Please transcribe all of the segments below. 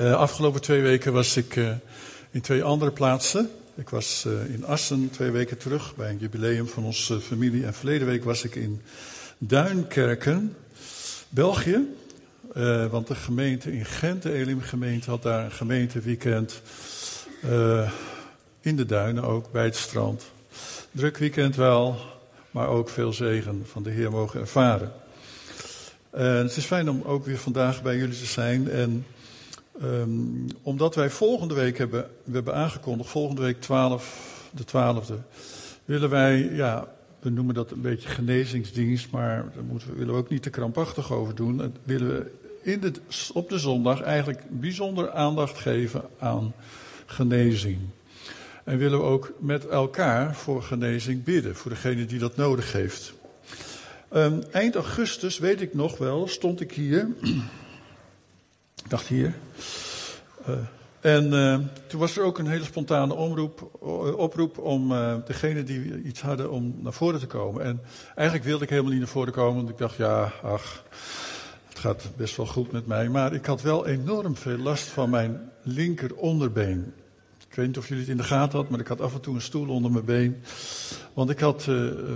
Uh, afgelopen twee weken was ik uh, in twee andere plaatsen. Ik was uh, in Assen twee weken terug bij een jubileum van onze familie. En verleden week was ik in Duinkerken, België. want de gemeente in Gent, de Elim gemeente, had daar een gemeenteweekend. in de duinen ook, bij het strand. Druk weekend wel, maar ook veel zegen van de Heer mogen ervaren. En het is fijn om ook weer vandaag bij jullie te zijn. En um, omdat wij volgende week hebben, we hebben aangekondigd, volgende week 12, de 12e, willen wij, ja, we noemen dat een beetje genezingsdienst, maar daar moeten we, willen we ook niet te krampachtig over doen. Willen we in op de zondag eigenlijk bijzonder aandacht geven aan genezing. En willen we ook met elkaar voor genezing bidden, voor degene die dat nodig heeft. Um, eind augustus, weet ik nog wel, stond ik hier. Ik dacht hier. Uh, en uh, toen was er ook een hele spontane oproep om uh, degene die iets hadden om naar voren te komen. En eigenlijk wilde ik helemaal niet naar voren komen, want ik dacht, ja, ach, het gaat best wel goed met mij. Maar ik had wel enorm veel last van mijn linker onderbeen. Ik weet niet of jullie het in de gaten hadden, maar ik had af en toe een stoel onder mijn been. Want ik had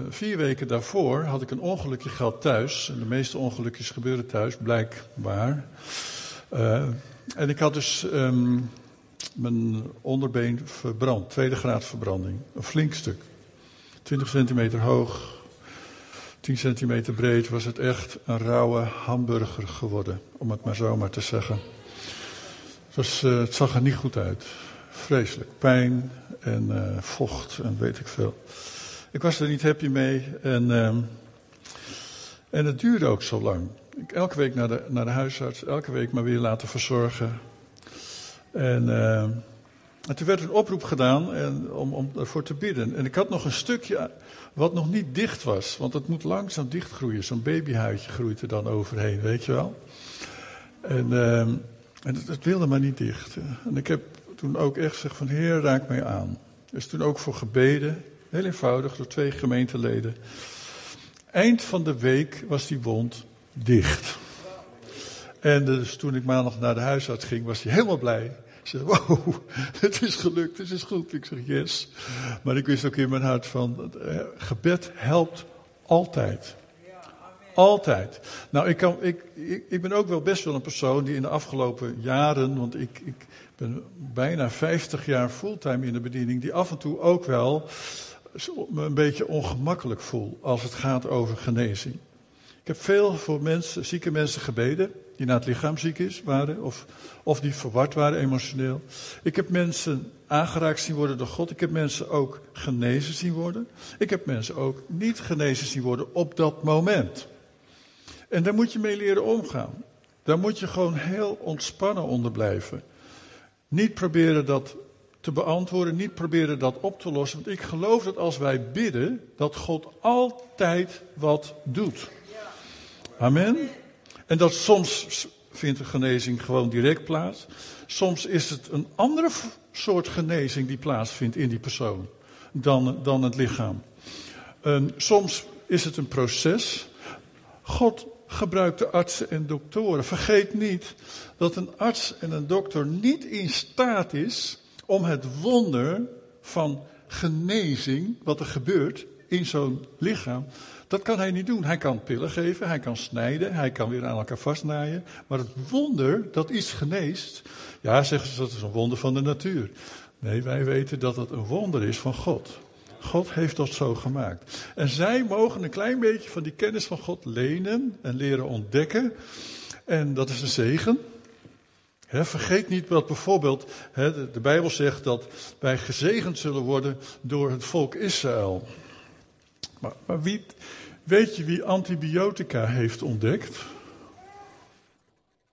vier weken daarvoor had ik een ongelukje gehad thuis. En de meeste ongelukjes gebeuren thuis, blijkbaar. Uh, en ik had dus um, mijn onderbeen verbrand, tweede graad verbranding. Een flink stuk. 20 centimeter hoog, 10 centimeter breed was het echt een rauwe hamburger geworden, om het maar zo maar te zeggen. Het, was, uh, het zag er niet goed uit vreselijk. Pijn en uh, vocht en weet ik veel. Ik was er niet happy mee en, uh, en het duurde ook zo lang. Elke week naar de, naar de huisarts, elke week maar weer laten verzorgen. En, en toen werd een oproep gedaan en, om, om ervoor te bidden. En ik had nog een stukje wat nog niet dicht was, want het moet langzaam dichtgroeien. Zo'n babyhuidje groeit er dan overheen, weet je wel. En, en het, het wilde maar niet dicht. En ik heb toen ook echt gezegd van Heer, raak mij aan. Is toen ook voor gebeden, heel eenvoudig, door twee gemeenteleden. Eind van de week was die wond dicht. En dus toen ik maandag naar de huisarts ging, was hij helemaal blij. Ik zei, wow, het is gelukt, het is goed. Ik zeg, yes. Maar ik wist ook in mijn hart van, eh, gebed helpt altijd. Altijd. Nou, ik, kan, ik, ik, ik, ben ook wel best wel een persoon die in de afgelopen jaren, want ik, ik ben bijna 50 jaar fulltime in de bediening, die af en toe ook wel me een beetje ongemakkelijk voel als het gaat over genezing. Ik heb veel voor mensen, zieke mensen gebeden, die naar het lichaam ziek is, waren, of, of die verward waren emotioneel. Ik heb mensen aangeraakt zien worden door God. Ik heb mensen ook genezen zien worden. Ik heb mensen ook niet genezen zien worden op dat moment. En daar moet je mee leren omgaan. Daar moet je gewoon heel ontspannen onder blijven. Niet proberen dat te beantwoorden, niet proberen dat op te lossen. Want ik geloof dat als wij bidden, dat God altijd wat doet. Amen. En dat soms vindt de genezing gewoon direct plaats. Soms is het een andere soort genezing die plaatsvindt in die persoon dan, dan het lichaam. En soms is het een proces. God gebruikte artsen en doktoren. Vergeet niet dat een arts en een dokter niet in staat is om het wonder van genezing, wat er gebeurt in zo'n lichaam, dat kan hij niet doen. Hij kan pillen geven, hij kan snijden, hij kan weer aan elkaar vastnaaien. Maar het wonder dat iets geneest, ja, zeggen ze dat is een wonder van de natuur. Nee, wij weten dat het een wonder is van God. God heeft dat zo gemaakt. En zij mogen een klein beetje van die kennis van God lenen en leren ontdekken. En dat is een zegen. vergeet niet wat bijvoorbeeld de, de, Bijbel zegt dat wij gezegend zullen worden door het volk Israël. Maar, maar wie, weet je wie antibiotica heeft ontdekt?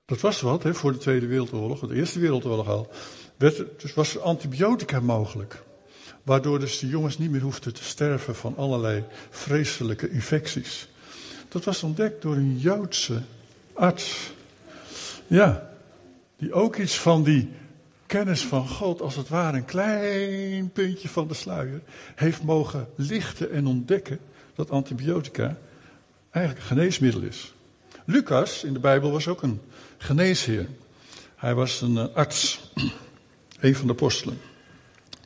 Dat was wat voor de Tweede Wereldoorlog, de Eerste Wereldoorlog al. Werd, dus was antibiotica mogelijk. Waardoor dus de jongens niet meer hoefden te sterven van allerlei vreselijke infecties. Dat was ontdekt door een Joodse arts. Ja, die ook iets van die kennis van God, als het ware een klein puntje van de sluier, heeft mogen lichten en ontdekken dat antibiotica eigenlijk een geneesmiddel is. Lucas in de Bijbel was ook een geneesheer. Hij was een eh, arts, een van de apostelen.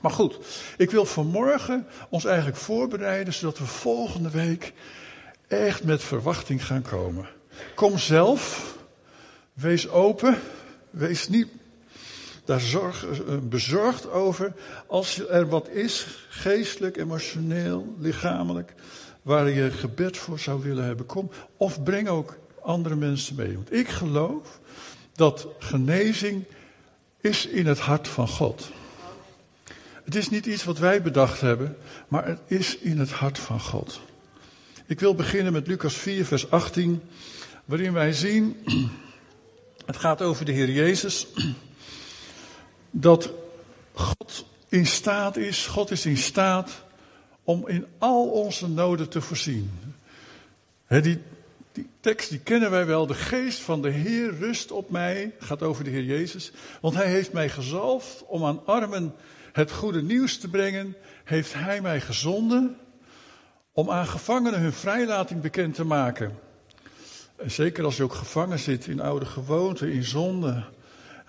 Maar goed, ik wil vanmorgen ons eigenlijk voorbereiden zodat we volgende week echt met verwachting gaan komen. Kom zelf, wees open, wees niet daar zorg, eh, bezorgd over als er wat is, geestelijk, emotioneel, lichamelijk, waar je gebed voor zou willen hebben. Kom, of breng ook andere mensen mee. Want ik geloof dat genezing is in het hart van God. Het is niet iets wat wij bedacht hebben, maar het is in het hart van God. Ik wil beginnen met Lucas 4, vers 18, waarin wij zien, het gaat over de Heer Jezus, dat God in staat is, God is in staat om in al onze noden te voorzien. die, die tekst die kennen wij wel. De geest van de Heer rust op mij. Gaat over de Heer Jezus. Want hij heeft mij gezalfd om aan armen het goede nieuws te brengen. Heeft hij mij gezonden om aan gevangenen hun vrijlating bekend te maken. En zeker als je ook gevangen zit in oude gewoonten, in zonde,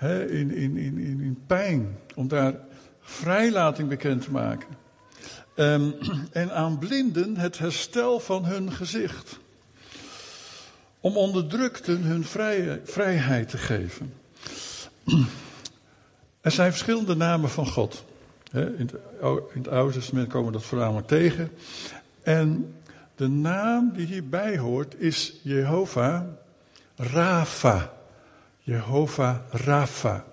in, in, in, in, pijn. Om daar vrijlating bekend te maken. Um, en aan blinden het herstel van hun gezicht om onderdrukten hun vrije, vrijheid te geven. Er zijn verschillende namen van God. In het Oude Testament komen we dat voornamelijk tegen. En de naam die hierbij hoort is Jehovah Rafa. Jehovah Rafa.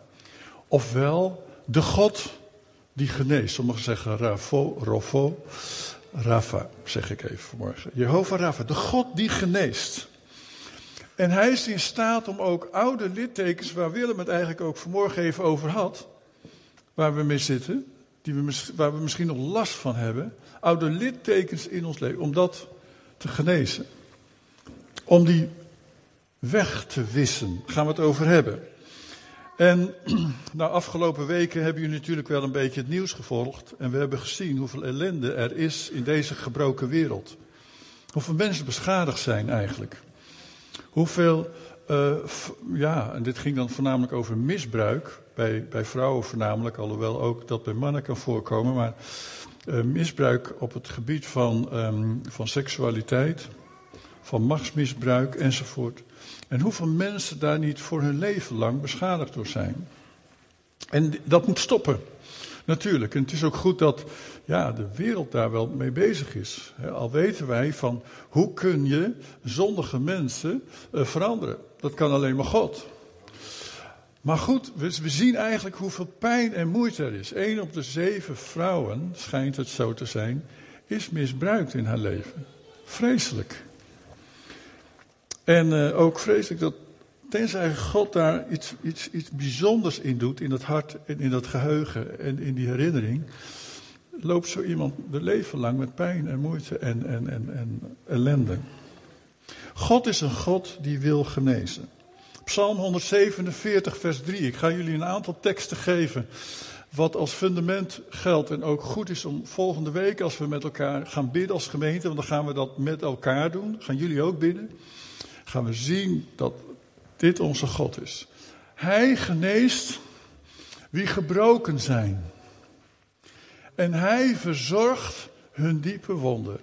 Ofwel de God die geneest. Sommigen zeggen Rafo, Rofo, Rafa, zeg ik even vanmorgen. Jehovah Rafa, de God die geneest. En hij is in staat om ook oude littekens, waar Willem het eigenlijk ook vanmorgen even over had, waar we mee zitten, die we, waar we misschien nog last van hebben, oude littekens in ons leven, om dat te genezen. Om die weg te wissen, gaan we het over hebben. En nou, afgelopen weken hebben jullie natuurlijk wel een beetje het nieuws gevolgd. En we hebben gezien hoeveel ellende er is in deze gebroken wereld. Hoeveel mensen beschadigd zijn eigenlijk. Hoeveel, uh, ja, en dit ging dan voornamelijk over misbruik, bij, bij vrouwen voornamelijk, alhoewel ook dat bij mannen kan voorkomen, maar uh, misbruik op het gebied van, um, van seksualiteit, van machtsmisbruik enzovoort. En hoeveel mensen daar niet voor hun leven lang beschadigd door zijn. En dat moet stoppen. Natuurlijk. En het is ook goed dat ja, de wereld daar wel mee bezig is. Al weten wij van hoe kun je zondige mensen uh, veranderen. Dat kan alleen maar God. Maar goed, we, zien eigenlijk hoeveel pijn en moeite er is. Eén op de zeven vrouwen, schijnt het zo te zijn, is misbruikt in haar leven. Vreselijk. En uh, ook vreselijk dat tenzij God daar iets, iets, iets bijzonders in doet, in het hart en in dat geheugen en in die herinnering, loopt zo iemand de leven lang met pijn en moeite en, en, en, en ellende. God is een God die wil genezen. Psalm 147, vers 3. Ik ga jullie een aantal teksten geven. Wat als fundament geldt en ook goed is om volgende week, als we met elkaar gaan bidden als gemeente, want dan gaan we dat met elkaar doen. Gaan jullie ook bidden? Gaan we zien dat dit onze God is. Hij geneest wie gebroken zijn. En hij verzorgt hun diepe wonden.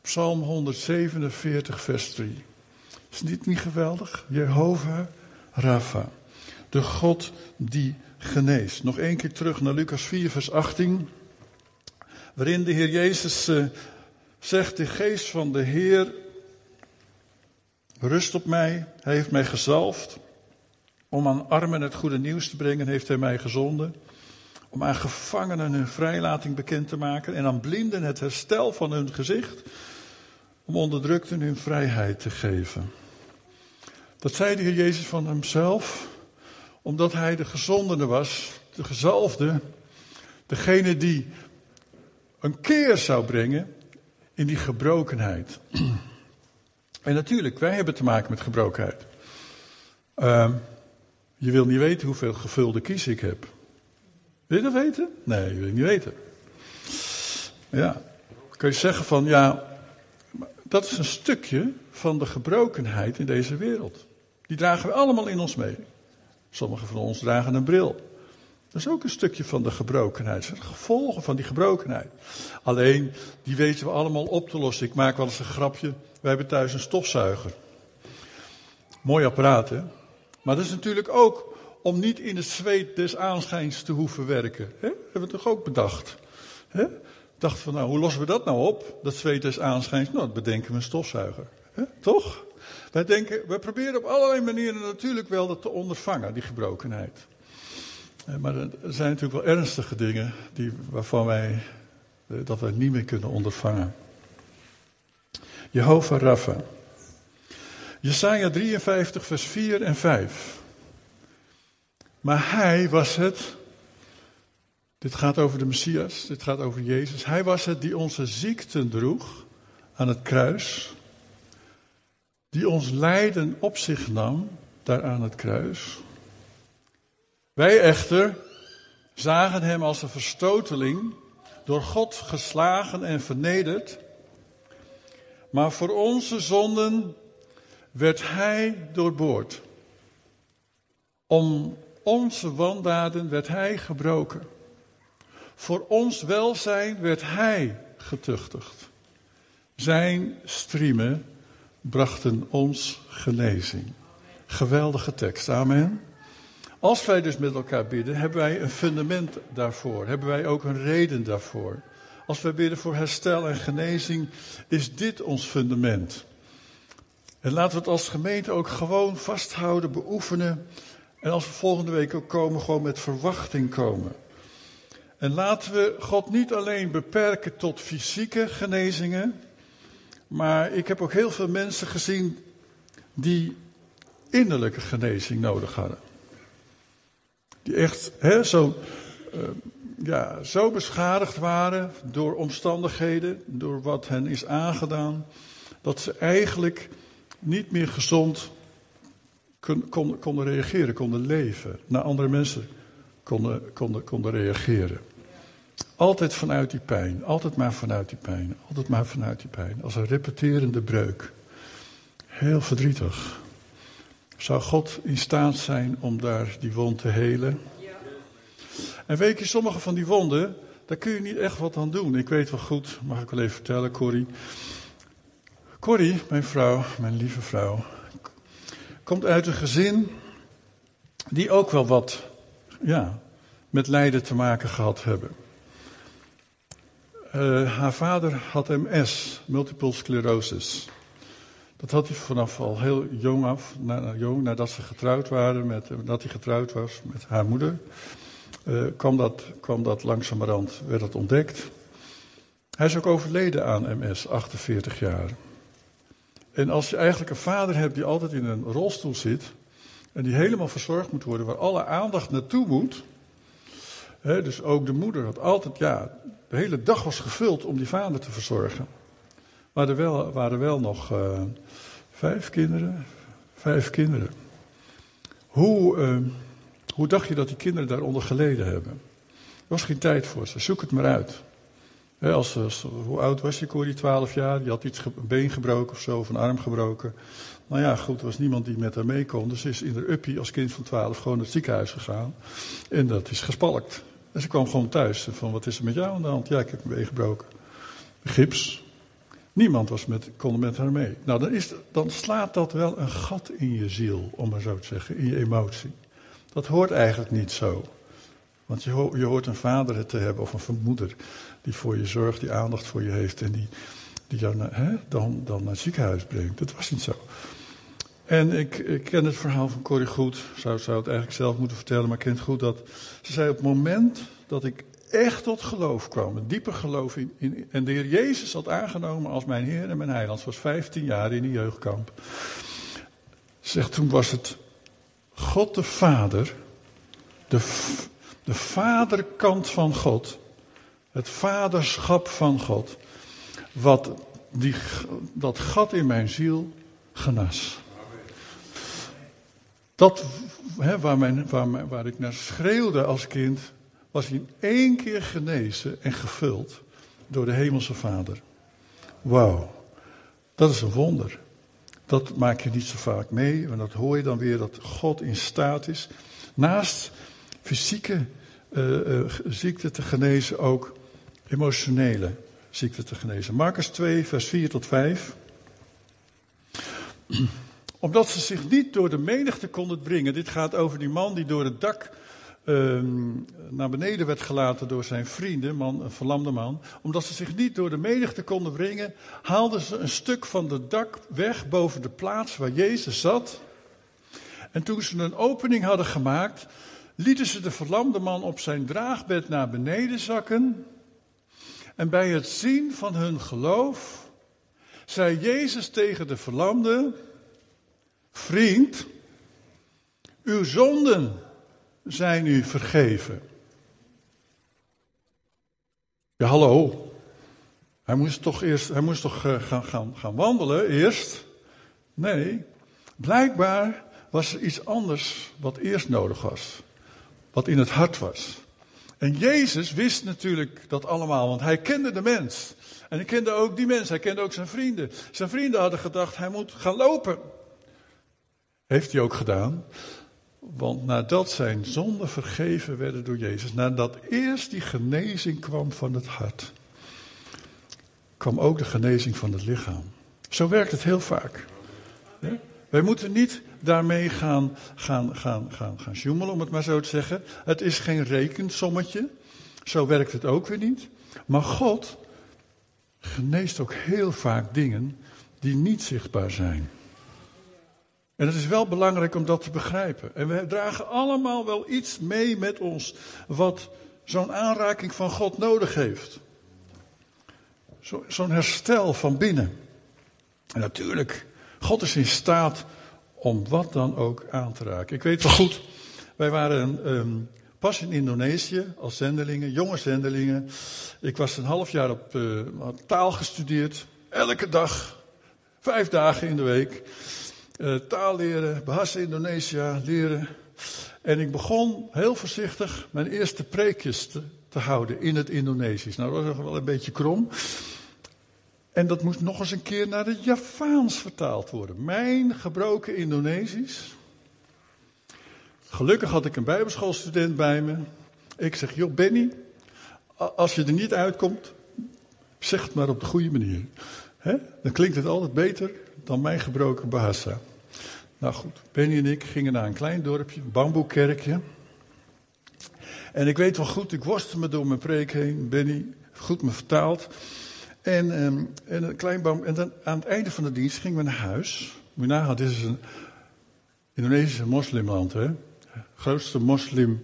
Psalm 147, vers 3. Is dit niet geweldig? Jehovah Rafa. De God die geneest. Nog één keer terug naar Lucas 4, vers 18. Waarin de Heer Jezus uh, zegt: De geest van de Heer rust op mij. Hij heeft mij gezalfd. Om aan armen het goede nieuws te brengen, heeft hij mij gezonden. Om aan gevangenen hun vrijlating bekend te maken. En aan blinden het herstel van hun gezicht. Om onderdrukten hun vrijheid te geven. Dat zei de Heer Jezus van hemzelf. Omdat hij de gezondene was. De gezalfde. Degene die een keer zou brengen in die gebrokenheid. En natuurlijk, wij hebben te maken met gebrokenheid. Uh, je wil niet weten hoeveel gevulde kies ik heb. Wil je dat weten? Nee, je wil niet weten. Ja, kun je zeggen van ja, dat is een stukje van de gebrokenheid in deze wereld. Die dragen we allemaal in ons mee. Sommigen van ons dragen een bril. Dat is ook een stukje van de gebrokenheid. Het gevolgen van die gebrokenheid. Alleen, die weten we allemaal op te lossen. Ik maak wel eens een grapje. Wij hebben thuis een stofzuiger. Mooi apparaat, hè? Maar dat is natuurlijk ook om niet in het zweet des aanschijns te hoeven werken. Hè? Hebben we toch ook bedacht? Hè? Dacht van, nou, hoe lossen we dat nou op? Dat zweet des aanschijns. Nou, dat bedenken we een stofzuiger. Hè? Toch? Wij denken, we proberen op allerlei manieren natuurlijk wel dat te ondervangen, die gebrokenheid. Eh, maar er zijn natuurlijk wel ernstige dingen die, waarvan wij, eh, dat wij niet meer kunnen ondervangen. Jehovah Rapha. Jesaja 53 vers 4 en 5. Maar hij was het, dit gaat over de Messias, dit gaat over Jezus. Hij was het die onze ziekten droeg aan het kruis. Die ons lijden op zich nam, daar aan het kruis. Wij echter zagen hem als een verstoteling, door God geslagen en vernederd. Maar voor onze zonden werd hij doorboord. Om onze wandaden werd hij gebroken. Voor ons welzijn werd hij getuchtigd. Zijn striemen brachten ons genezing. Geweldige tekst, amen. Als wij dus met elkaar bidden, hebben wij een fundament daarvoor. Hebben wij ook een reden daarvoor. Als wij bidden voor herstel en genezing, is dit ons fundament. En laten we het als gemeente ook gewoon vasthouden, beoefenen. En als we volgende week ook komen, gewoon met verwachting komen. En laten we God niet alleen beperken tot fysieke genezingen. Maar ik heb ook heel veel mensen gezien die innerlijke genezing nodig hadden. Die echt hè, zo, uh, ja, zo beschadigd waren door omstandigheden, door wat hen is aangedaan, dat ze eigenlijk niet meer gezond konden, konden reageren, konden leven, naar andere mensen konden, konden, konden reageren. Altijd vanuit die pijn, altijd maar vanuit die pijn, altijd maar vanuit die pijn. Als een repeterende breuk. Heel verdrietig. Zou God in staat zijn om daar die wond te helen? En weet je, sommige van die wonden, daar kun je niet echt wat aan doen. Ik weet wel goed, mag ik wel even vertellen, Corrie. Corrie, mijn vrouw, mijn lieve vrouw, komt uit een gezin die ook wel wat ja, met lijden te maken gehad hebben. Uh, haar vader had MS, multiple sclerosis. Dat had hij vanaf al heel jong af, na, jong, nadat ze getrouwd waren, met, nadat hij getrouwd was met haar moeder, uh, kwam, dat, kwam dat langzamerhand, werd dat ontdekt. Hij is ook overleden aan MS, 48 jaar. En als je eigenlijk een vader hebt die altijd in een rolstoel zit en die helemaal verzorgd moet worden, waar alle aandacht naartoe moet. Hè, dus ook de moeder had altijd, ja, de hele dag was gevuld om die vader te verzorgen. Maar er wel, waren wel nog uh, vijf kinderen. Vijf kinderen. Hoe, uh, hoe dacht je dat die kinderen daaronder geleden hebben? Er was geen tijd voor ze. Zoek het maar uit als, hoe oud was je, Corrie? 12 jaar. Die had iets, een been gebroken of zo, of een arm gebroken. Nou ja, goed, er was niemand die met haar mee kon. Dus ze is in de uppie als kind van 12 gewoon naar het ziekenhuis gegaan. En dat is gespalkt. En ze kwam gewoon thuis. Van, wat is er met jou aan de hand? Ja, ik heb mijn been gebroken. Gips. Niemand was met, kon met haar mee. Nou, dan, is, dan slaat dat wel een gat in je ziel, om maar zo te zeggen, in je emotie. Dat hoort eigenlijk niet zo. Want je, je hoort een vader te hebben of een moeder die voor je zorgt, die aandacht voor je heeft en die, die jou naar, hè, dan, dan naar het ziekenhuis brengt. Dat was niet zo. En ik, ik ken het verhaal van Corrie goed, zou, zou het eigenlijk zelf moeten vertellen, maar ik ken het goed dat ze zei op het moment dat ik echt tot geloof kwam, een dieper geloof in, in en de Heer Jezus had aangenomen als mijn Heer en mijn Heiland. Was 15 jaar in een jeugdkamp. Zegt toen was het God de Vader, de, de vaderkant van God, het vaderschap van God, wat die, dat gat in mijn ziel genas. Dat waar, mijn, waar, waar ik naar schreeuwde als kind, was in één keer genezen en gevuld door de Hemelse Vader. Wauw, dat is een wonder. Dat maak je niet zo vaak mee, en dat hoor je dan weer dat God in staat is naast fysieke uh, uh, ziekte te genezen ook emotionele ziekte te genezen. Marcus 2, vers 4 tot 5. Omdat ze zich niet door de menigte konden brengen. Dit gaat over die man die door het dak Ehm, naar beneden werd gelaten door zijn vrienden, man, een verlamde man. Omdat ze zich niet door de menigte konden brengen, haalden ze een stuk van het dak weg boven de plaats waar Jezus zat. En toen ze een opening hadden gemaakt, lieten ze de verlamde man op zijn draagbed naar beneden zakken. En bij het zien van hun geloof zei Jezus tegen de verlamde: Vriend, uw zonden zijn u vergeven. Ja, hallo. Hij moest toch eerst, hij moest toch eh, gaan, gaan, gaan wandelen eerst? Nee, blijkbaar was er iets anders wat eerst nodig was. Wat in het hart was. En Jezus wist natuurlijk dat allemaal, want hij kende de mens. En hij kende ook die mens, hij kende ook zijn vrienden. Zijn vrienden hadden gedacht, hij moet gaan lopen. Heeft hij ook gedaan. Want nadat zijn zonden vergeven werden door Jezus, nadat eerst die genezing kwam van het hart, kwam ook de genezing van het lichaam. Zo werkt het heel vaak. Wij moeten niet daarmee gaan, gaan, gaan, gaan, gaan joemelen, om het maar zo te zeggen. Het is geen rekensommetje. Zo werkt het ook weer niet. Maar God geneest ook heel vaak dingen die niet zichtbaar zijn. En het is wel belangrijk om dat te begrijpen. En we dragen allemaal wel iets mee met ons wat zo'n aanraking van God nodig heeft. zo'n herstel van binnen. En natuurlijk, God is in staat om wat dan ook aan te raken. Ik weet wel goed, wij waren um, pas in Indonesië als zendelingen, jonge zendelingen. Ik was een half jaar op uh, taal gestudeerd, elke dag, vijf dagen in de week uh, taal leren, Bahasa Indonesia leren. En ik begon heel voorzichtig mijn eerste preekjes te, houden in het Indonesisch. Nou, dat was wel een beetje krom. En dat moest nog eens een keer naar het Javaans vertaald worden. Mijn gebroken Indonesisch. Gelukkig had ik een bijbelschoolstudent bij me. Ik zeg, joh Benny, als je er niet uitkomt, zeg het maar op de goede manier. Dan klinkt het altijd beter dan mijn gebroken Bahasa. Nou goed, Benny en ik gingen naar een klein dorpje, een bamboekerkje. En ik weet wel goed, ik worstte me door mijn preek heen. Benny, goed me vertaald. En, um, en een klein bam, en dan aan het einde van de dienst gingen we naar huis. Moet dit is een Indonesische moslimland, hè? Grootste moslimland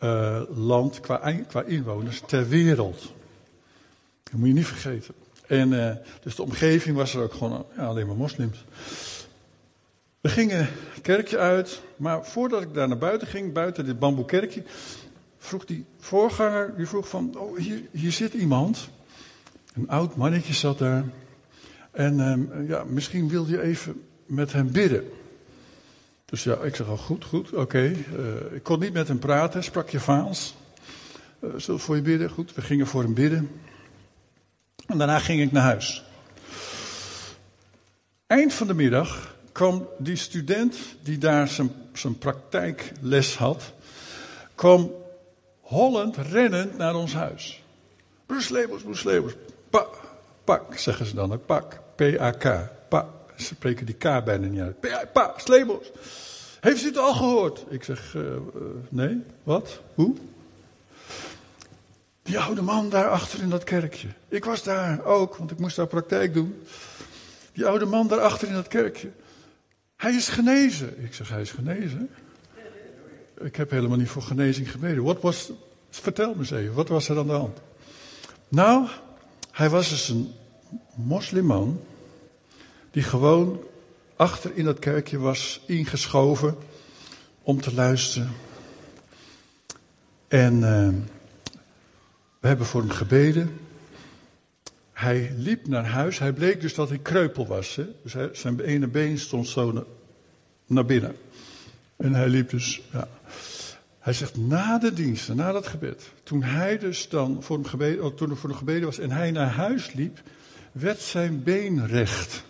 uh, qua, qua inwoners ter wereld. Dat moet je niet vergeten. En uh, dus de omgeving was er ook gewoon ja, alleen maar moslims. We gingen het kerkje uit, maar voordat ik daar naar buiten ging, buiten dit bamboekerkje, vroeg die voorganger, die vroeg van, oh hier, hier zit iemand. Een oud mannetje zat daar. En um, ja, misschien wilde je even met hem bidden. Dus ja, ik zeg al goed, goed, oké. Uh, ik kon niet met hem praten, sprak je Vaals. Uh, zullen we voor je bidden? Goed, we gingen voor hem bidden. En daarna ging ik naar huis. Eind van de middag kwam die student die daar zijn, zijn praktijkles had, kwam hollend, rennend naar ons huis. Bruce Labels, pak, pak, zeggen ze dan ook, pak, P-A-K, pak. Ze spreken die K bijna niet uit. Pa, pa. Heeft u het al gehoord? Ik zeg, uh, uh, nee, wat, hoe? Die oude man daar achter in dat kerkje. Ik was daar ook, want ik moest daar praktijk doen. Die oude man daar achter in dat kerkje. Hij is genezen. Ik zeg, hij is genezen? Ik heb helemaal niet voor genezing gebeden. Wat was, vertel me eens even, wat was er aan de hand? Nou, hij was dus een moslimman die gewoon achter in dat kerkje was ingeschoven om te luisteren. En uh, we hebben voor hem gebeden. Hij liep naar huis. Hij bleek dus dat hij kreupel was. Hè? Dus zijn ene been stond zo naar, binnen. En hij liep dus. Ja. Hij zegt na de diensten, na dat gebed. Toen hij dus dan voor hem gebeden, oh, toen voor hem gebeden was en hij naar huis liep, werd zijn been recht.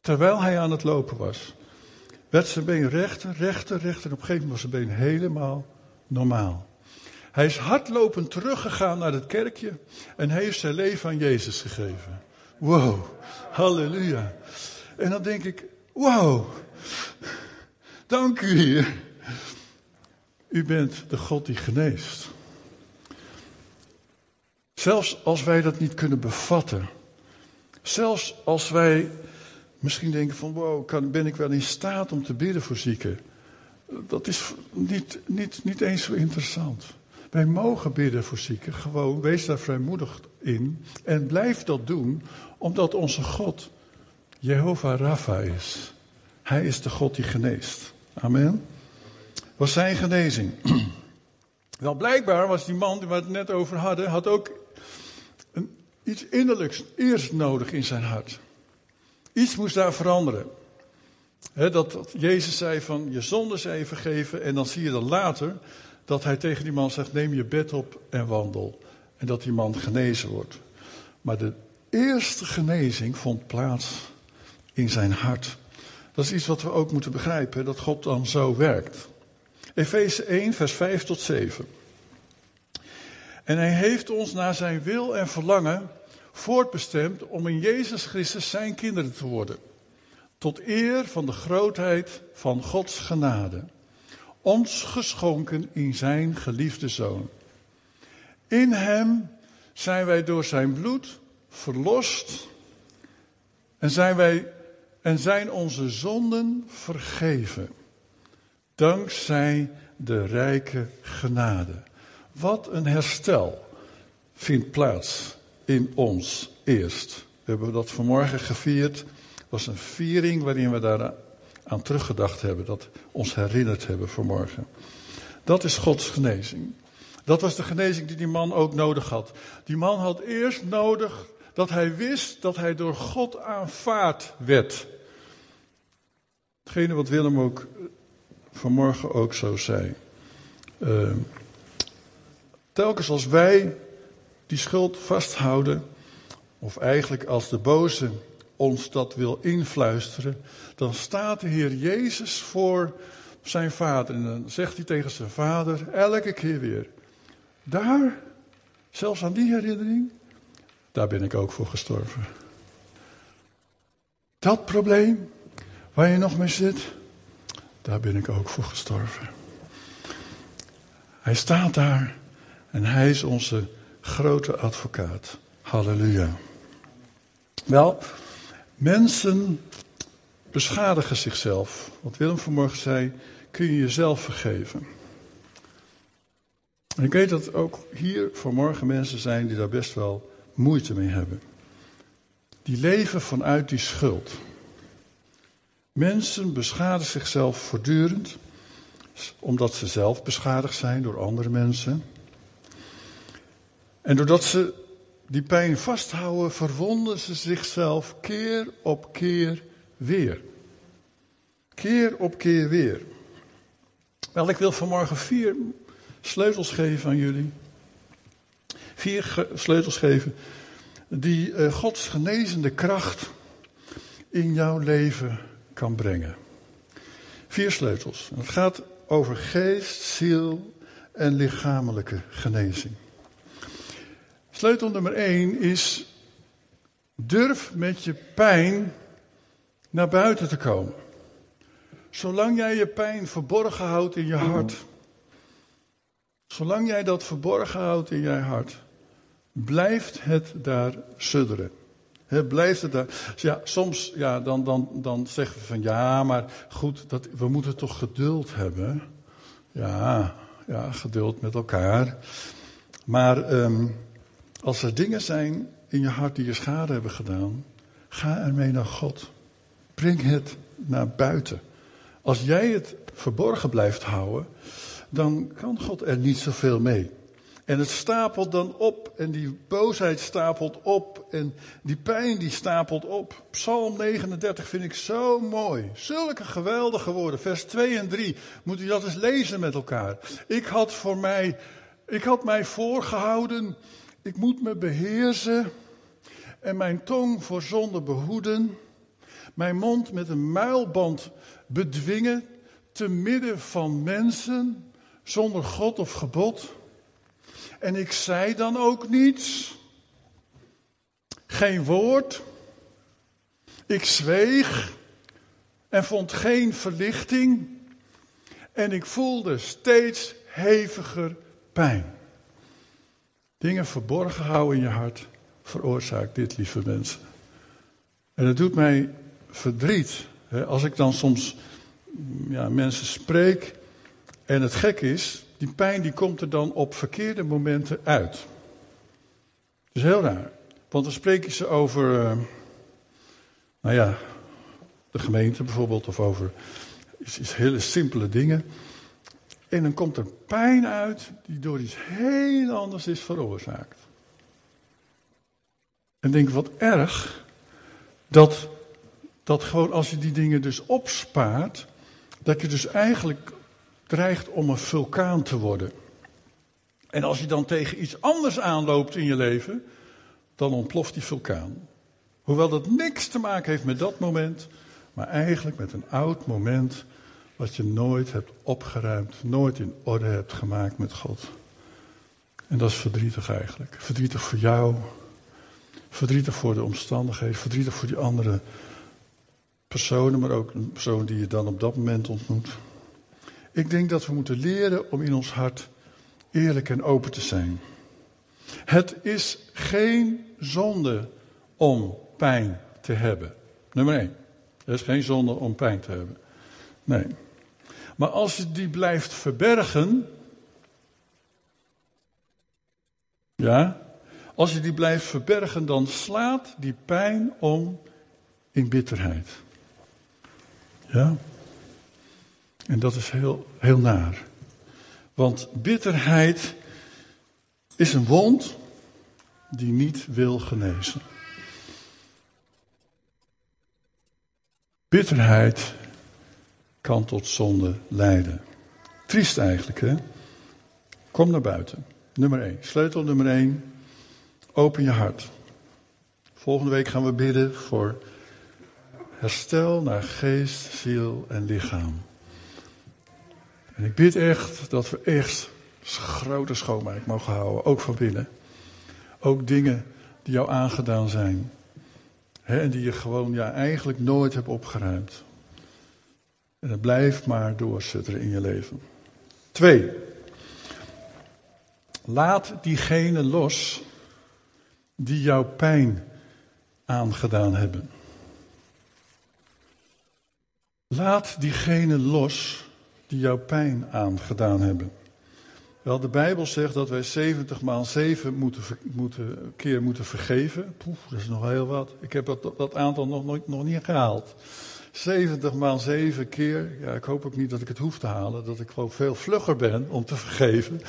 Terwijl hij aan het lopen was. werd zijn been rechter, rechter, rechter. En op een gegeven moment was zijn been helemaal normaal. Hij is hardlopend teruggegaan naar het kerkje en heeft zijn leven aan Jezus gegeven. Wow, halleluja. En dan denk ik, wow, dank u Heer. U bent de God die geneest. Zelfs als wij dat niet kunnen bevatten. Zelfs als wij misschien denken van wow, kan, ben ik wel in staat om te bidden voor zieken. Dat is niet, niet, niet eens zo interessant. Wij mogen bidden voor zieken. Gewoon, wees daar vrijmoedig in. En blijf dat doen, omdat onze God Jehovah Rapha is. Hij is de God die geneest. Amen. Was zijn genezing. Wel, blijkbaar was die man waar we het net over hadden, had ook een, iets innerlijks eerst nodig in zijn hart. Iets moest daar veranderen. dat, dat, Jezus zei van je zonde zij vergeven en dan zie je dan later dat hij tegen die man zegt neem je bed op en wandel. En dat die man genezen wordt. Maar de eerste genezing vond plaats in zijn hart. Dat is iets wat we ook moeten begrijpen, dat God dan zo werkt. Efeze 1, vers 5 tot 7. En hij heeft ons naar zijn wil en verlangen voortbestemd om in Jezus Christus zijn kinderen te worden. Tot eer van de grootheid van Gods genade. Ons geschonken in zijn geliefde zoon. In hem zijn wij door zijn bloed verlost en zijn, wij, en zijn onze zonden vergeven. Dankzij de rijke genade. Wat een herstel vindt plaats in ons eerst. We hebben dat vanmorgen gevierd. Het was een viering waarin we daar aan teruggedacht hebben. Dat ons herinnerd hebben vanmorgen. Dat is Gods genezing. Dat was de genezing die die man ook nodig had. Die man had eerst nodig dat hij wist dat hij door God aanvaard werd. Hetgene wat Willem ook vanmorgen ook zo zei. Uh, telkens als wij die schuld vasthouden, of eigenlijk als de boze ons dat wil influisteren, dan staat de Heer Jezus voor zijn vader. En dan zegt hij tegen zijn vader elke keer weer: Daar, zelfs aan die herinnering, daar ben ik ook voor gestorven. Dat probleem waar je nog mee zit, daar ben ik ook voor gestorven. Hij staat daar en hij is onze grote advocaat. Halleluja. Wel, mensen beschadigen zichzelf. Wat Willem vanmorgen zei, kun je jezelf vergeven. En ik weet dat ook hier vanmorgen mensen zijn die daar best wel moeite mee hebben. Die leven vanuit die schuld. Mensen beschadigen zichzelf voortdurend, omdat ze zelf beschadigd zijn door andere mensen. En doordat ze die pijn vasthouden, verwonden ze zichzelf keer op keer weer. Keer op keer weer. Wel, ik wil vanmorgen vier sleutels geven aan jullie. Vier sleutels geven die uh, Gods genezende kracht in jouw leven kan brengen. Vier sleutels. Het gaat over geest, ziel en lichamelijke genezing. Sleutel nummer 1 is durf met je pijn naar buiten te komen. Zolang jij je pijn verborgen houdt in je hart, zolang jij dat verborgen houdt in je hart, blijft het daar sudderen. Het blijft het daar. Ja, soms ja, dan, dan, dan zeggen we van ja, maar goed, dat, we moeten toch geduld hebben. Ja, ja, geduld met elkaar. Maar um, als er dingen zijn in je hart die je schade hebben gedaan, ga ermee naar God. Breng het naar buiten. Als jij het verborgen blijft houden, dan kan God er niet zoveel mee. En het stapelt dan op en die boosheid stapelt op en die pijn die stapelt op. Psalm 39 vind ik zo mooi. Zulke geweldige woorden. Vers 2 en 3. Moet u dat eens lezen met elkaar. Ik had voor mij, ik had mij voorgehouden ik moet me beheersen en mijn tong voor zonde behoeden. Mijn mond met een muilband bedwingen te midden van mensen zonder God of gebod. En ik zei dan ook niets. Geen woord. Ik zweeg en vond geen verlichting. En ik voelde steeds heviger pijn. Dingen verborgen houden in je hart veroorzaakt dit, lieve mensen. En het doet mij verdriet. Als ik dan soms ja, mensen spreek. En het gek is, die pijn die komt er dan op verkeerde momenten uit. Dat is heel raar. Want dan spreek je ze over, uh, nou ja, de gemeente bijvoorbeeld, of over iets, iets hele simpele dingen. En dan komt er pijn uit die door iets heel anders is veroorzaakt. En denk wat erg dat, dat gewoon als je die dingen dus opspaart, dat je dus eigenlijk dreigt om een vulkaan te worden. En als je dan tegen iets anders aanloopt in je leven, dan ontploft die vulkaan. Hoewel dat niks te maken heeft met dat moment, maar eigenlijk met een oud moment wat je nooit hebt opgeruimd, nooit in orde hebt gemaakt met God. En dat is verdrietig eigenlijk. Verdrietig voor jou, verdrietig voor de omstandigheden, verdrietig voor die andere personen, maar ook een persoon die je dan op dat moment ontmoet. Ik denk dat we moeten leren om in ons hart eerlijk en open te zijn. Het is geen zonde om pijn te hebben. Nummer 1. Het is geen zonde om pijn te hebben. Nee. Maar als je die blijft verbergen. Ja. Als je die blijft verbergen, dan slaat die pijn om in bitterheid. Ja. En dat is heel, heel naar. Want bitterheid is een wond die niet wil genezen. Bitterheid kan tot zonde leiden. Triest eigenlijk, hè? Kom naar buiten. Nummer 1. Sleutel nummer 1. Open je hart. Volgende week gaan we bidden voor herstel naar geest, ziel en lichaam. En ik bid echt dat we echt grote schoonmaak mogen houden, ook van binnen. Ook dingen die jou aangedaan zijn. Hè, en die je gewoon ja, eigenlijk nooit hebt opgeruimd. En het blijft maar doorzetten in je leven. Twee. Laat diegene los die jouw pijn aangedaan hebben. Laat diegene los die jouw pijn aangedaan hebben. Wel, de Bijbel zegt dat wij 70 maal 7 moeten, moeten, keer moeten vergeven. Poef, dat is nog heel wat. Ik heb dat, dat aantal nog, nog, nog niet gehaald. 70 maal 7 keer. Ja, ik hoop ook niet dat ik het hoef te halen. Dat ik gewoon veel vlugger ben om te vergeven.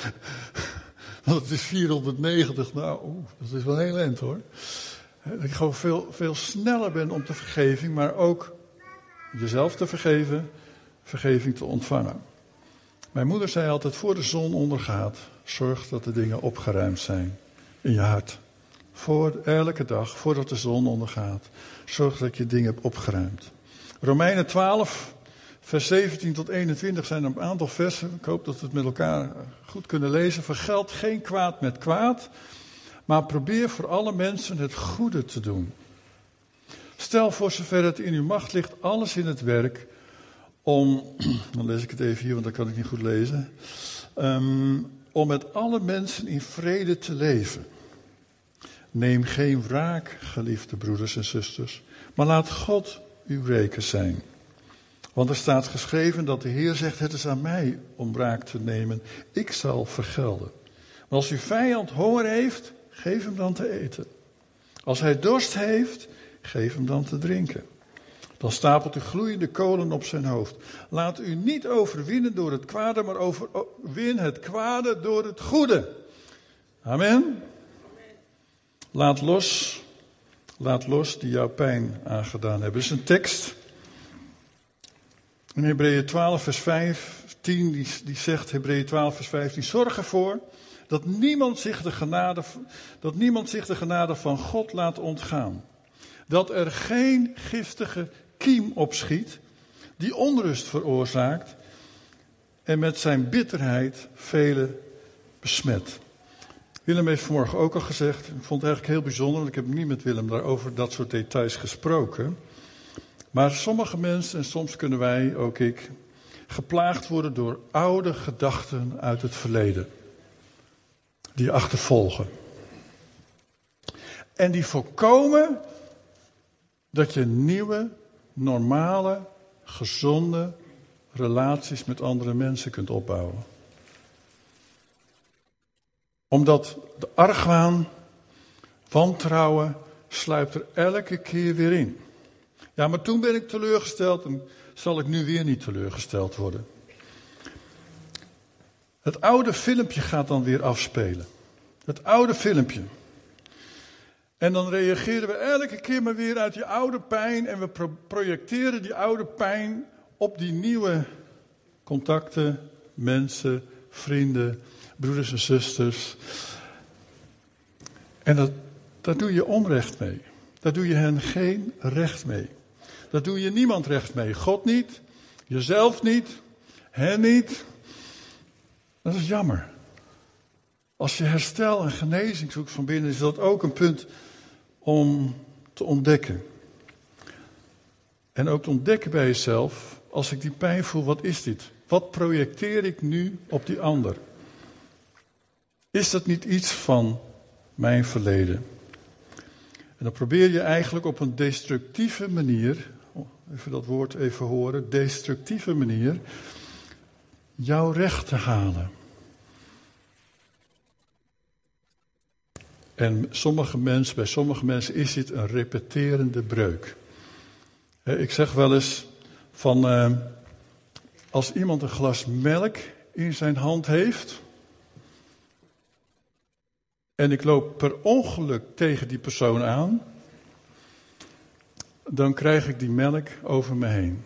Want het is 490. Nou, oeh, dat is wel heel eind hoor. Dat ik gewoon veel, veel sneller ben om te vergeving. Maar ook jezelf te vergeven. Vergeving te ontvangen. Mijn moeder zei altijd: voor de zon ondergaat, zorg dat de dingen opgeruimd zijn in je hart. Voor elke dag, voordat de zon ondergaat, zorg dat je dingen hebt opgeruimd. Romeinen 12, vers 17 tot 21 zijn een aantal versen. Ik hoop dat we het met elkaar goed kunnen lezen. Vergeld geen kwaad met kwaad, maar probeer voor alle mensen het goede te doen. Stel voor zover het in uw macht ligt alles in het werk om, dan lees ik het even hier, want dan kan ik niet goed lezen. Um, om met alle mensen in vrede te leven. Neem geen wraak, geliefde broeders en zusters, maar laat God uw reken zijn. Want er staat geschreven dat de Heer zegt: Het is aan mij om wraak te nemen, ik zal vergelden. Maar als uw vijand honger heeft, geef hem dan te eten. Als hij dorst heeft, geef hem dan te drinken. Dan stapelt u gloeiende kolen op zijn hoofd. Laat u niet overwinnen door het kwade, maar overwin het kwade door het goede. Amen. Laat los, laat los die jouw pijn aangedaan hebben. Dat is een tekst. In Hebreeën 12, vers 15, die, die zegt, Hebreeën 12, vers 15, zorg ervoor dat niemand, zich de genade, dat niemand zich de genade van God laat ontgaan. Dat er geen giftige kiem opschiet, die onrust veroorzaakt en met zijn bitterheid velen besmet. Willem heeft vanmorgen ook al gezegd, ik vond het eigenlijk heel bijzonder, want ik heb niet met Willem daarover dat soort details gesproken. Maar sommige mensen, en soms kunnen wij, ook ik, geplaagd worden door oude gedachten uit het verleden. Die achtervolgen. En die voorkomen dat je nieuwe, normale, gezonde relaties met andere mensen kunt opbouwen. Omdat de argwaan, wantrouwen, sluipt er elke keer weer in. Ja, maar toen ben ik teleurgesteld en zal ik nu weer niet teleurgesteld worden. Het oude filmpje gaat dan weer afspelen. Het oude filmpje. En dan reageren we elke keer maar weer uit die oude pijn en we projecteren die oude pijn op die nieuwe contacten, mensen, vrienden, broeders en zusters. En dat, daar doe je onrecht mee. Daar doe je hen geen recht mee. Daar doe je niemand recht mee. God niet, jezelf niet, hen niet. Dat is jammer. Als je herstel en genezing zoekt van binnen, is dat ook een punt om te ontdekken. En ook te ontdekken bij jezelf, als ik die pijn voel, wat is dit? Wat projecteer ik nu op die ander? Is dat niet iets van mijn verleden? En dan probeer je eigenlijk op een destructieve manier, even dat woord even horen, destructieve manier, jouw recht te halen. En sommige mensen, bij sommige mensen is dit een repeterende breuk. Ik zeg wel eens van, eh, als iemand een glas melk in zijn hand heeft, en ik loop per ongeluk tegen die persoon aan, dan krijg ik die melk over me heen.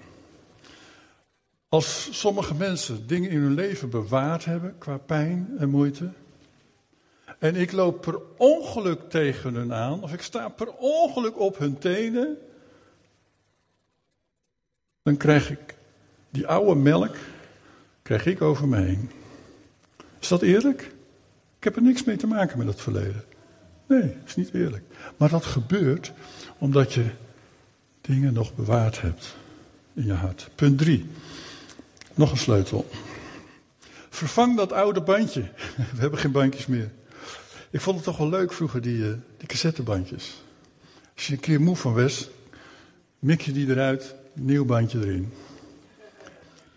Als sommige mensen dingen in hun leven bewaard hebben qua pijn en moeite, en ik loop per ongeluk tegen hun aan, of ik sta per ongeluk op hun tenen, dan krijg ik die oude melk, krijg ik over me heen. Is dat eerlijk? Ik heb er niks mee te maken met het verleden. Nee, dat is niet eerlijk. Maar dat gebeurt omdat je dingen nog bewaard hebt in je hart. Punt 3. Nog een sleutel. Vervang dat oude bandje. We hebben geen bandjes meer. Ik vond het toch wel leuk vroeger, die, uh, die cassettebandjes. Als je een keer moe van was, mik je die eruit, nieuw bandje erin.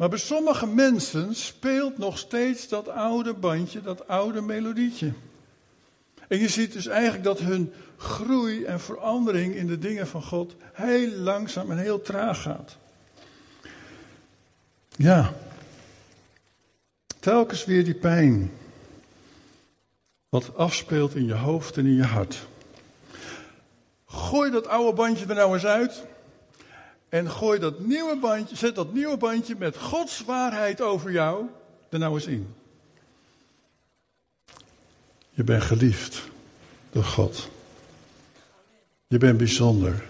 Maar bij sommige mensen speelt nog steeds dat oude bandje, dat oude melodietje. En je ziet dus eigenlijk dat hun groei en verandering in de dingen van God heel langzaam en heel traag gaat. Ja. Telkens weer die pijn wat afspeelt in je hoofd en in je hart. Gooi dat oude bandje er nou eens uit. En gooi dat nieuwe bandje, zet dat nieuwe bandje met Gods waarheid over jou er nou eens in. Je bent geliefd door God. Je bent bijzonder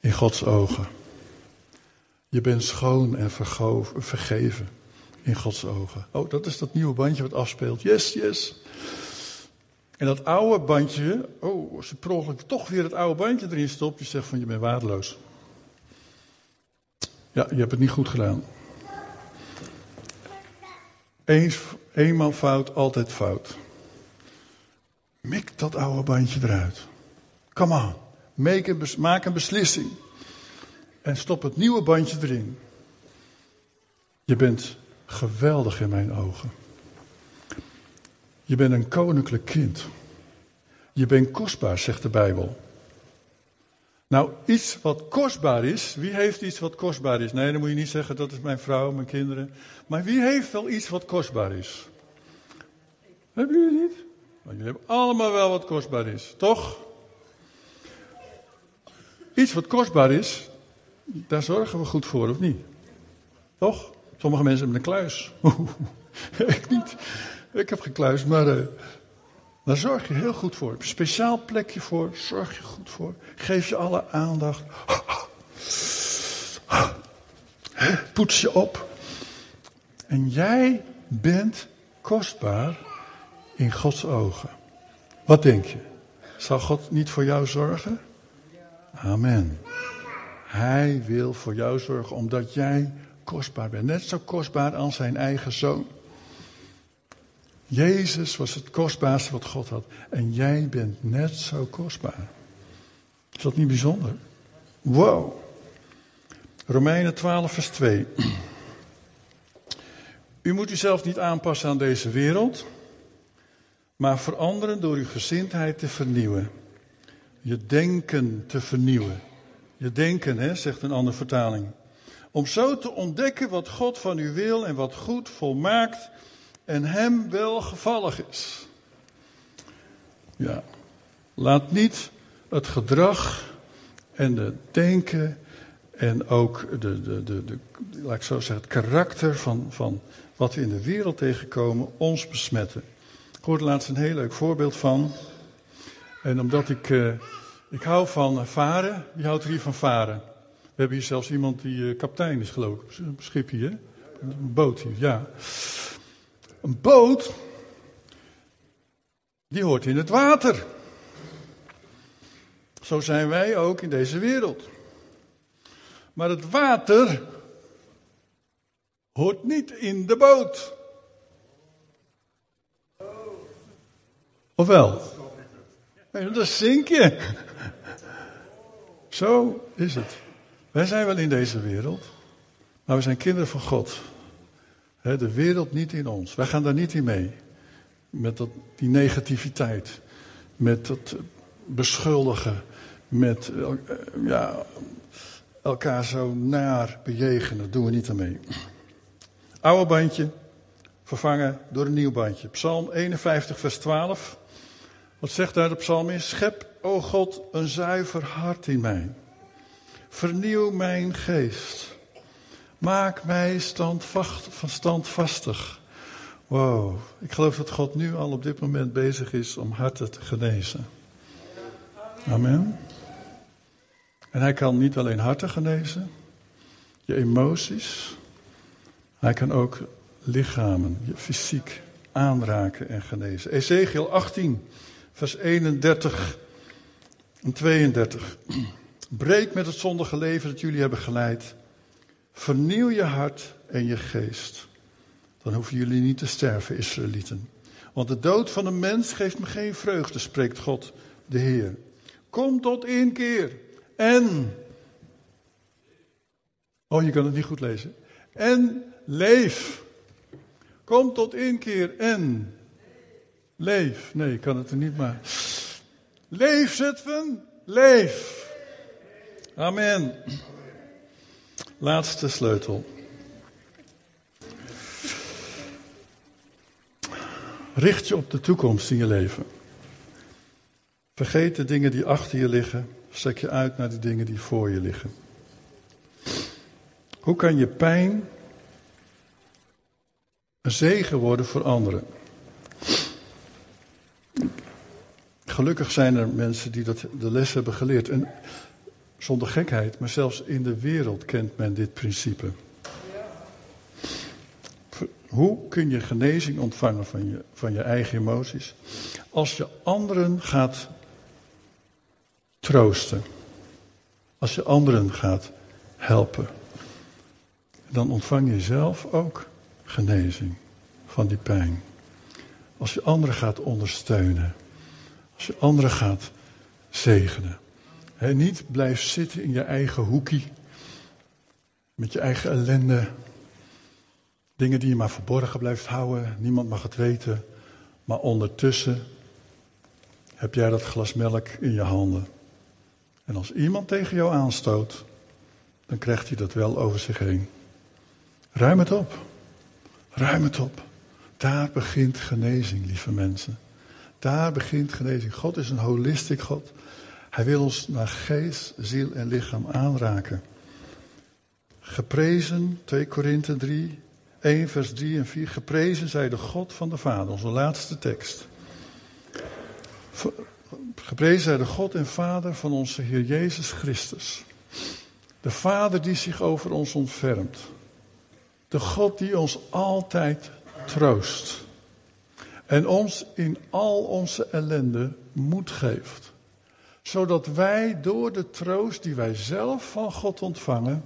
in Gods ogen. Je bent schoon en vergeven in Gods ogen. Oh, dat is dat nieuwe bandje wat afspeelt. Yes, yes. En dat oude bandje, oh, als je per toch weer het oude bandje erin stopt, je zegt van je bent waardeloos. Ja, je hebt het niet goed gedaan. Eens, eenmaal fout, altijd fout. Mik dat oude bandje eruit. Come on. Maak een beslissing. En stop het nieuwe bandje erin. Je bent geweldig in mijn ogen. Je bent een koninklijk kind. Je bent kostbaar, zegt de Bijbel. Nou, iets wat kostbaar is. Wie heeft iets wat kostbaar is? Nee, dan moet je niet zeggen dat is mijn vrouw, mijn kinderen. Maar wie heeft wel iets wat kostbaar is? Hebben jullie niet? Maar jullie hebben allemaal wel wat kostbaar is, toch? Iets wat kostbaar is, daar zorgen we goed voor, of niet? Toch? Sommige mensen hebben een kluis. Ik niet. Ik heb geen kluis, maar uh, daar zorg je heel goed voor. Speciaal plekje voor, zorg je goed voor. Geef je alle aandacht. poets je op. En jij bent kostbaar in Gods ogen. Wat denk je? Zal God niet voor jou zorgen? Amen. Hij wil voor jou zorgen omdat jij kostbaar bent. Net zo kostbaar als zijn eigen zoon. Jezus was het kostbaarste wat God had. En jij bent net zo kostbaar. Is dat niet bijzonder? Wow. Romeinen 12, vers 2. U moet uzelf niet aanpassen aan deze wereld, maar veranderen door uw gezindheid te vernieuwen. Je denken te vernieuwen. Je denken, hè, zegt een andere vertaling. Om zo te ontdekken wat God van u wil en wat goed, volmaakt en hem welgevallig is. Ja. Laat niet het gedrag en het denken en ook de, de, de, de, laat ik zo zeggen, het karakter van, van wat we in de wereld tegenkomen ons besmetten. Ik hoorde laatst een heel leuk voorbeeld van. En omdat ik, uh, ik hou van varen, wie houdt er hier van varen? We hebben hier zelfs iemand die uh, kapitein is geloof ik, een schip hier, een boot hier, ja. Een boot, die hoort in het water. Zo zijn wij ook in deze wereld. Maar het water hoort niet in de boot. Of wel? Dan zink je. Zo is het. Wij zijn wel in deze wereld, maar we zijn kinderen van God. De wereld niet in ons. Wij gaan daar niet in mee. Met dat, die negativiteit. Met dat beschuldigen. Met eh, ja, elkaar zo naar bejegenen. Dat doen we niet aan mee. Oude bandje vervangen door een nieuw bandje. Psalm 51, vers 12. Wat zegt daar de psalmist? Schep, o God, een zuiver hart in mij. Vernieuw mijn geest. Maak mij standvastig. Wow, ik geloof dat God nu al op dit moment bezig is om harten te genezen. Amen. En hij kan niet alleen harten genezen, je emoties. Hij kan ook lichamen, je fysiek aanraken en genezen. Ezekiel 18, vers 31 en 32. Breek met het zondige leven dat jullie hebben geleid. Vernieuw je hart en je geest. Dan hoeven jullie niet te sterven, Israëlieten. Want de dood van een mens geeft me geen vreugde, spreekt God, de Heer. Kom tot inkeer en. Oh, je kan het niet goed lezen. En leef. Kom tot inkeer en. Leef. Nee, ik kan het er niet maar. Leef, Zutphen. Leef. Amen. Laatste sleutel. Richt je op de toekomst in je leven. Vergeet de dingen die achter je liggen. Strek je uit naar de dingen die voor je liggen. Hoe kan je pijn een zegen worden voor anderen? Gelukkig zijn er mensen die dat, de les hebben geleerd. Zonder gekheid, maar zelfs in de wereld kent men dit principe. Hoe kun je genezing ontvangen van je, van je eigen emoties? Als je anderen gaat troosten. Als je anderen gaat helpen. Dan ontvang je zelf ook genezing van die pijn. Als je anderen gaat ondersteunen. Als je anderen gaat zegenen. He, niet blijf zitten in je eigen hoekie. Met je eigen ellende. Dingen die je maar verborgen blijft houden. Niemand mag het weten. Maar ondertussen heb jij dat glas melk in je handen. En als iemand tegen jou aanstoot, dan krijgt hij dat wel over zich heen. Ruim het op. Ruim het op. Daar begint genezing, lieve mensen. Daar begint genezing. God is een holistic God. Hij wil ons naar geest, ziel en lichaam aanraken. Geprezen, 2 Korinthe 3, 1 vers 3 en 4. Geprezen zij de God van de Vader, onze laatste tekst. Geprezen zij de God en Vader van onze Heer Jezus Christus. De Vader die zich over ons ontfermt. De God die ons altijd troost. En ons in al onze ellende moed geeft. Zodat wij door de troost die wij zelf van God ontvangen,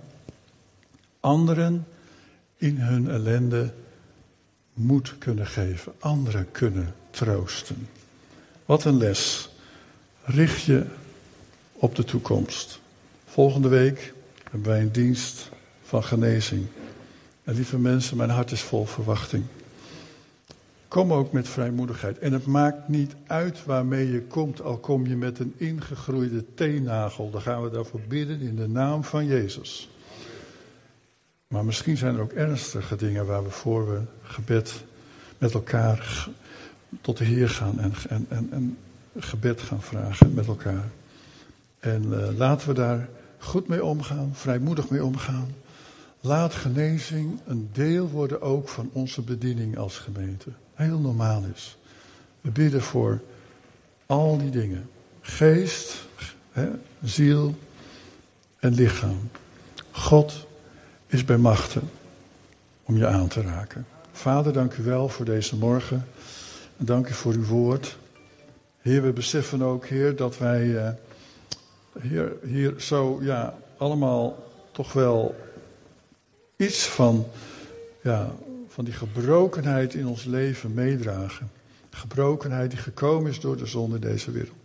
anderen in hun ellende moed kunnen geven. Anderen kunnen troosten. Wat een les. Richt je op de toekomst. Volgende week hebben wij een dienst van genezing. En lieve mensen, mijn hart is vol verwachting. Kom ook met vrijmoedigheid. En het maakt niet uit waarmee je komt, al kom je met een ingegroeide teennagel. Dan gaan we daarvoor bidden in de naam van Jezus. Maar misschien zijn er ook ernstige dingen waar we voor we gebed met elkaar tot de Heer gaan en, en, en, gebed gaan vragen met elkaar. En uh, laten we daar goed mee omgaan, vrijmoedig mee omgaan. Laat genezing een deel worden ook van onze bediening als gemeente. Heel normaal is. We bidden voor al die dingen. Geest, hè, ziel en lichaam. God is bij machten om je aan te raken. Vader, dank u wel voor deze morgen. En dank u voor uw woord. Heer, we beseffen ook, Heer, dat wij hier, hier zo ja, allemaal toch wel iets van, ja, van die gebrokenheid in ons leven meedragen. Gebrokenheid die gekomen is door de zon in deze wereld.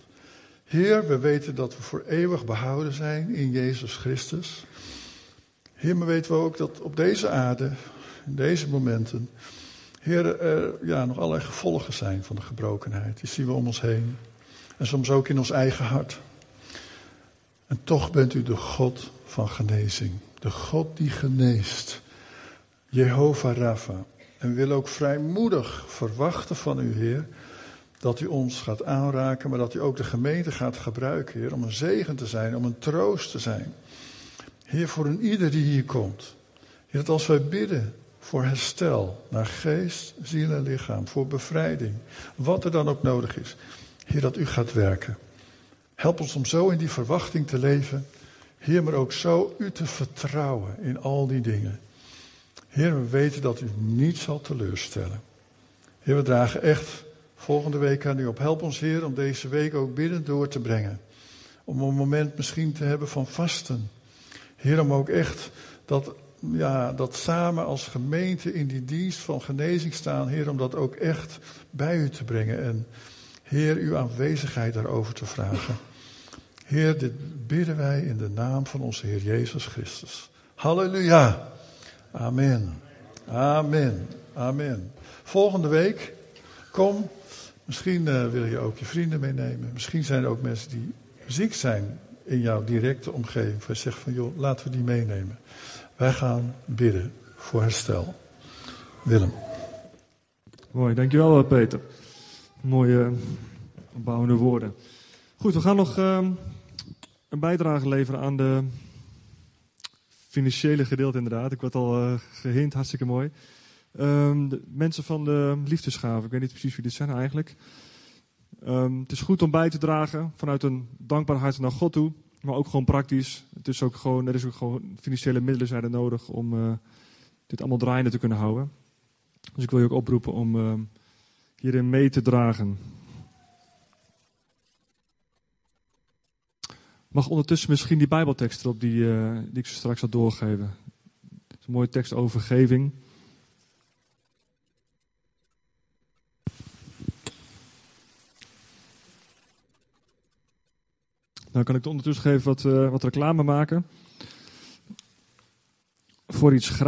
Heer, we weten dat we voor eeuwig behouden zijn in Jezus Christus. Heer, maar weten we ook dat op deze aarde, in deze momenten, Heer, er ja, nog allerlei gevolgen zijn van de gebrokenheid. Die zien we om ons heen. En soms ook in ons eigen hart. En toch bent u de God van genezing. De God die geneest. Jehovah Rapha. En willen ook vrijmoedig verwachten van u, Heer, dat u ons gaat aanraken, maar dat u ook de gemeente gaat gebruiken, Heer, om een zegen te zijn, om een troost te zijn. Heer, voor een ieder die hier komt. Heer, dat als wij bidden voor herstel naar geest, ziel en lichaam, voor bevrijding, wat er dan ook nodig is. Heer, dat u gaat werken. Help ons om zo in die verwachting te leven. Heer, maar ook zo u te vertrouwen in al die dingen. Heer, we weten dat u niet zal teleurstellen. Heer, we dragen echt volgende week aan u op. Help ons, Heer, om deze week ook binnen door te brengen. Om een moment misschien te hebben van vasten. Heer, om ook echt dat, ja, dat samen als gemeente in die dienst van genezing staan. Heer, om dat ook echt bij u te brengen. En Heer, uw aanwezigheid daarover te vragen. Heer, dit bidden wij in de naam van onze Heer Jezus Christus. Halleluja. Amen. Amen. Amen. Volgende week, kom. Misschien uh, wil je ook je vrienden meenemen. Misschien zijn er ook mensen die ziek zijn in jouw directe omgeving. Waar je van, joh, laten we die meenemen. Wij gaan bidden voor herstel. Willem. Mooi, dankjewel Peter. Mooie opbouwende woorden. Goed, we gaan nog uh, een bijdrage leveren aan de financiële gedeelte inderdaad. Ik word al uh, hartstikke mooi. Um, de mensen van de liefdesgaven, ik weet niet precies wie dit zijn eigenlijk. Um, het is goed om bij te dragen vanuit een dankbaar hart naar God toe, maar ook gewoon praktisch. Het is ook gewoon, er is ook gewoon financiële middelen zijn er nodig om uh, dit allemaal draaiende te kunnen houden. Dus ik wil je ook oproepen om uh, hierin mee te dragen. Mag ondertussen misschien die Bijbeltekst erop die, uh, die ik zo straks zal doorgeven. Is een mooie tekst over vergeving. Dan kan ik ondertussen geven wat, uh, wat reclame maken. Voor iets gratis.